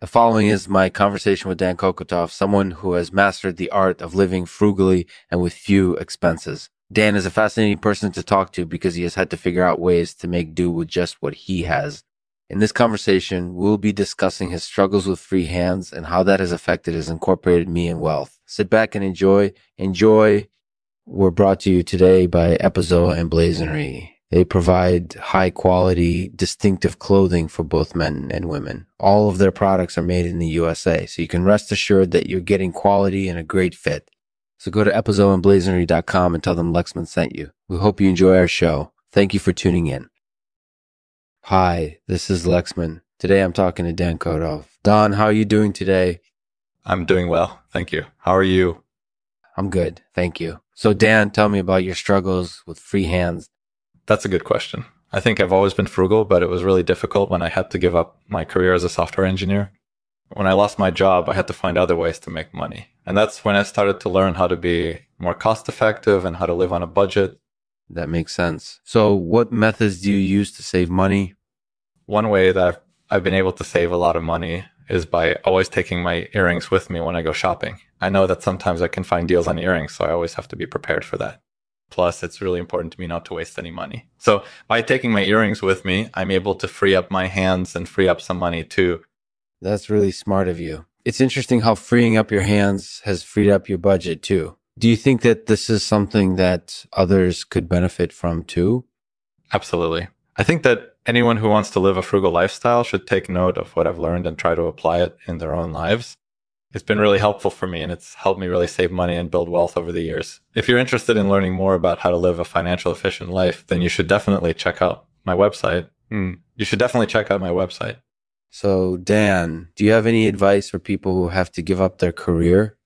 The following is my conversation with Dan Kokotov, someone who has mastered the art of living frugally and with few expenses. Dan is a fascinating person to talk to because he has had to figure out ways to make do with just what he has. In this conversation, we'll be discussing his struggles with free hands and how that has affected his incorporated me and wealth. Sit back and enjoy. Enjoy. We're brought to you today by Epizo and Blazonry. They provide high quality, distinctive clothing for both men and women. All of their products are made in the USA, so you can rest assured that you're getting quality and a great fit. So go to epizoandblazonry.com and tell them Lexman sent you. We hope you enjoy our show. Thank you for tuning in. Hi, this is Lexman. Today I'm talking to Dan Kodov. Don, how are you doing today? I'm doing well. Thank you. How are you? I'm good. Thank you. So Dan, tell me about your struggles with free hands that's a good question. I think I've always been frugal, but it was really difficult when I had to give up my career as a software engineer. When I lost my job, I had to find other ways to make money. And that's when I started to learn how to be more cost effective and how to live on a budget. That makes sense. So, what methods do you use to save money? One way that I've been able to save a lot of money is by always taking my earrings with me when I go shopping. I know that sometimes I can find deals on earrings, so I always have to be prepared for that. Plus, it's really important to me not to waste any money. So by taking my earrings with me, I'm able to free up my hands and free up some money too. That's really smart of you. It's interesting how freeing up your hands has freed up your budget too. Do you think that this is something that others could benefit from too? Absolutely. I think that anyone who wants to live a frugal lifestyle should take note of what I've learned and try to apply it in their own lives it's been really helpful for me and it's helped me really save money and build wealth over the years. If you're interested in learning more about how to live a financial efficient life, then you should definitely check out my website. Mm. You should definitely check out my website. So, Dan, do you have any advice for people who have to give up their career?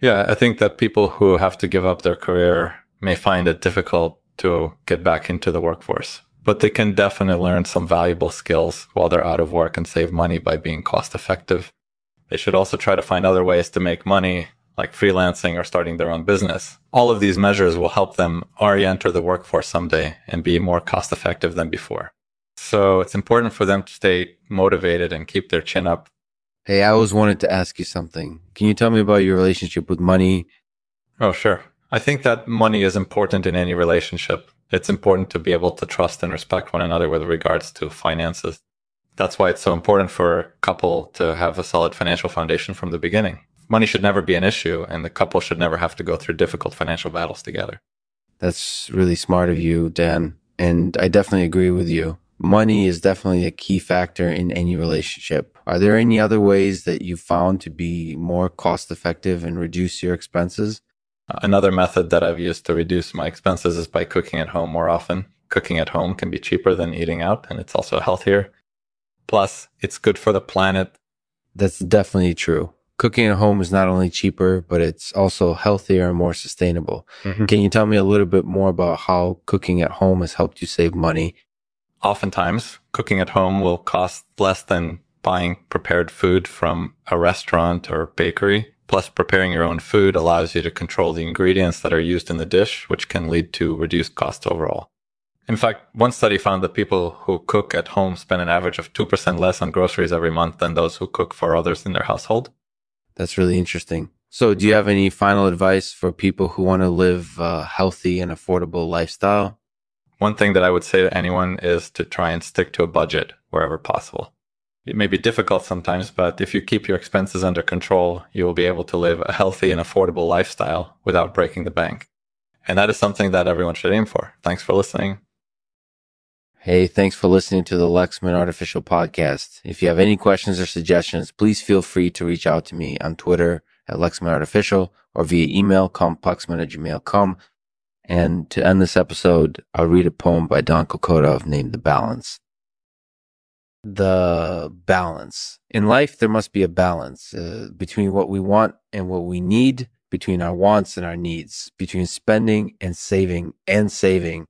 Yeah, I think that people who have to give up their career may find it difficult to get back into the workforce, but they can definitely learn some valuable skills while they're out of work and save money by being cost effective. They should also try to find other ways to make money, like freelancing or starting their own business. All of these measures will help them already enter the workforce someday and be more cost effective than before. So it's important for them to stay motivated and keep their chin up. Hey, I always wanted to ask you something. Can you tell me about your relationship with money? Oh, sure. I think that money is important in any relationship. It's important to be able to trust and respect one another with regards to finances that's why it's so important for a couple to have a solid financial foundation from the beginning. Money should never be an issue, and the couple should never have to go through difficult financial battles together. That's really smart of you, Dan. And I definitely agree with you. Money is definitely a key factor in any relationship. Are there any other ways that you found to be more cost effective and reduce your expenses? Another method that I've used to reduce my expenses is by cooking at home more often. Cooking at home can be cheaper than eating out, and it's also healthier. Plus, it's good for the planet. That's definitely true. Cooking at home is not only cheaper, but it's also healthier and more sustainable. Mm-hmm. Can you tell me a little bit more about how cooking at home has helped you save money? Oftentimes, cooking at home will cost less than buying prepared food from a restaurant or bakery. Plus, preparing your own food allows you to control the ingredients that are used in the dish, which can lead to reduced costs overall. In fact, one study found that people who cook at home spend an average of 2% less on groceries every month than those who cook for others in their household. That's really interesting. So, do you have any final advice for people who want to live a healthy and affordable lifestyle? One thing that I would say to anyone is to try and stick to a budget wherever possible. It may be difficult sometimes, but if you keep your expenses under control, you will be able to live a healthy and affordable lifestyle without breaking the bank. And that is something that everyone should aim for. Thanks for listening. Hey, thanks for listening to the Lexman Artificial Podcast. If you have any questions or suggestions, please feel free to reach out to me on Twitter at Lexman Artificial or via email, complexman at gmail.com. And to end this episode, I'll read a poem by Don Kokotov named The Balance. The balance. In life, there must be a balance uh, between what we want and what we need, between our wants and our needs, between spending and saving and saving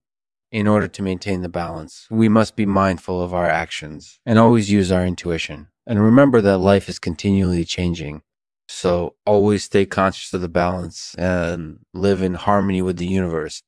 in order to maintain the balance, we must be mindful of our actions and always use our intuition. And remember that life is continually changing. So always stay conscious of the balance and live in harmony with the universe.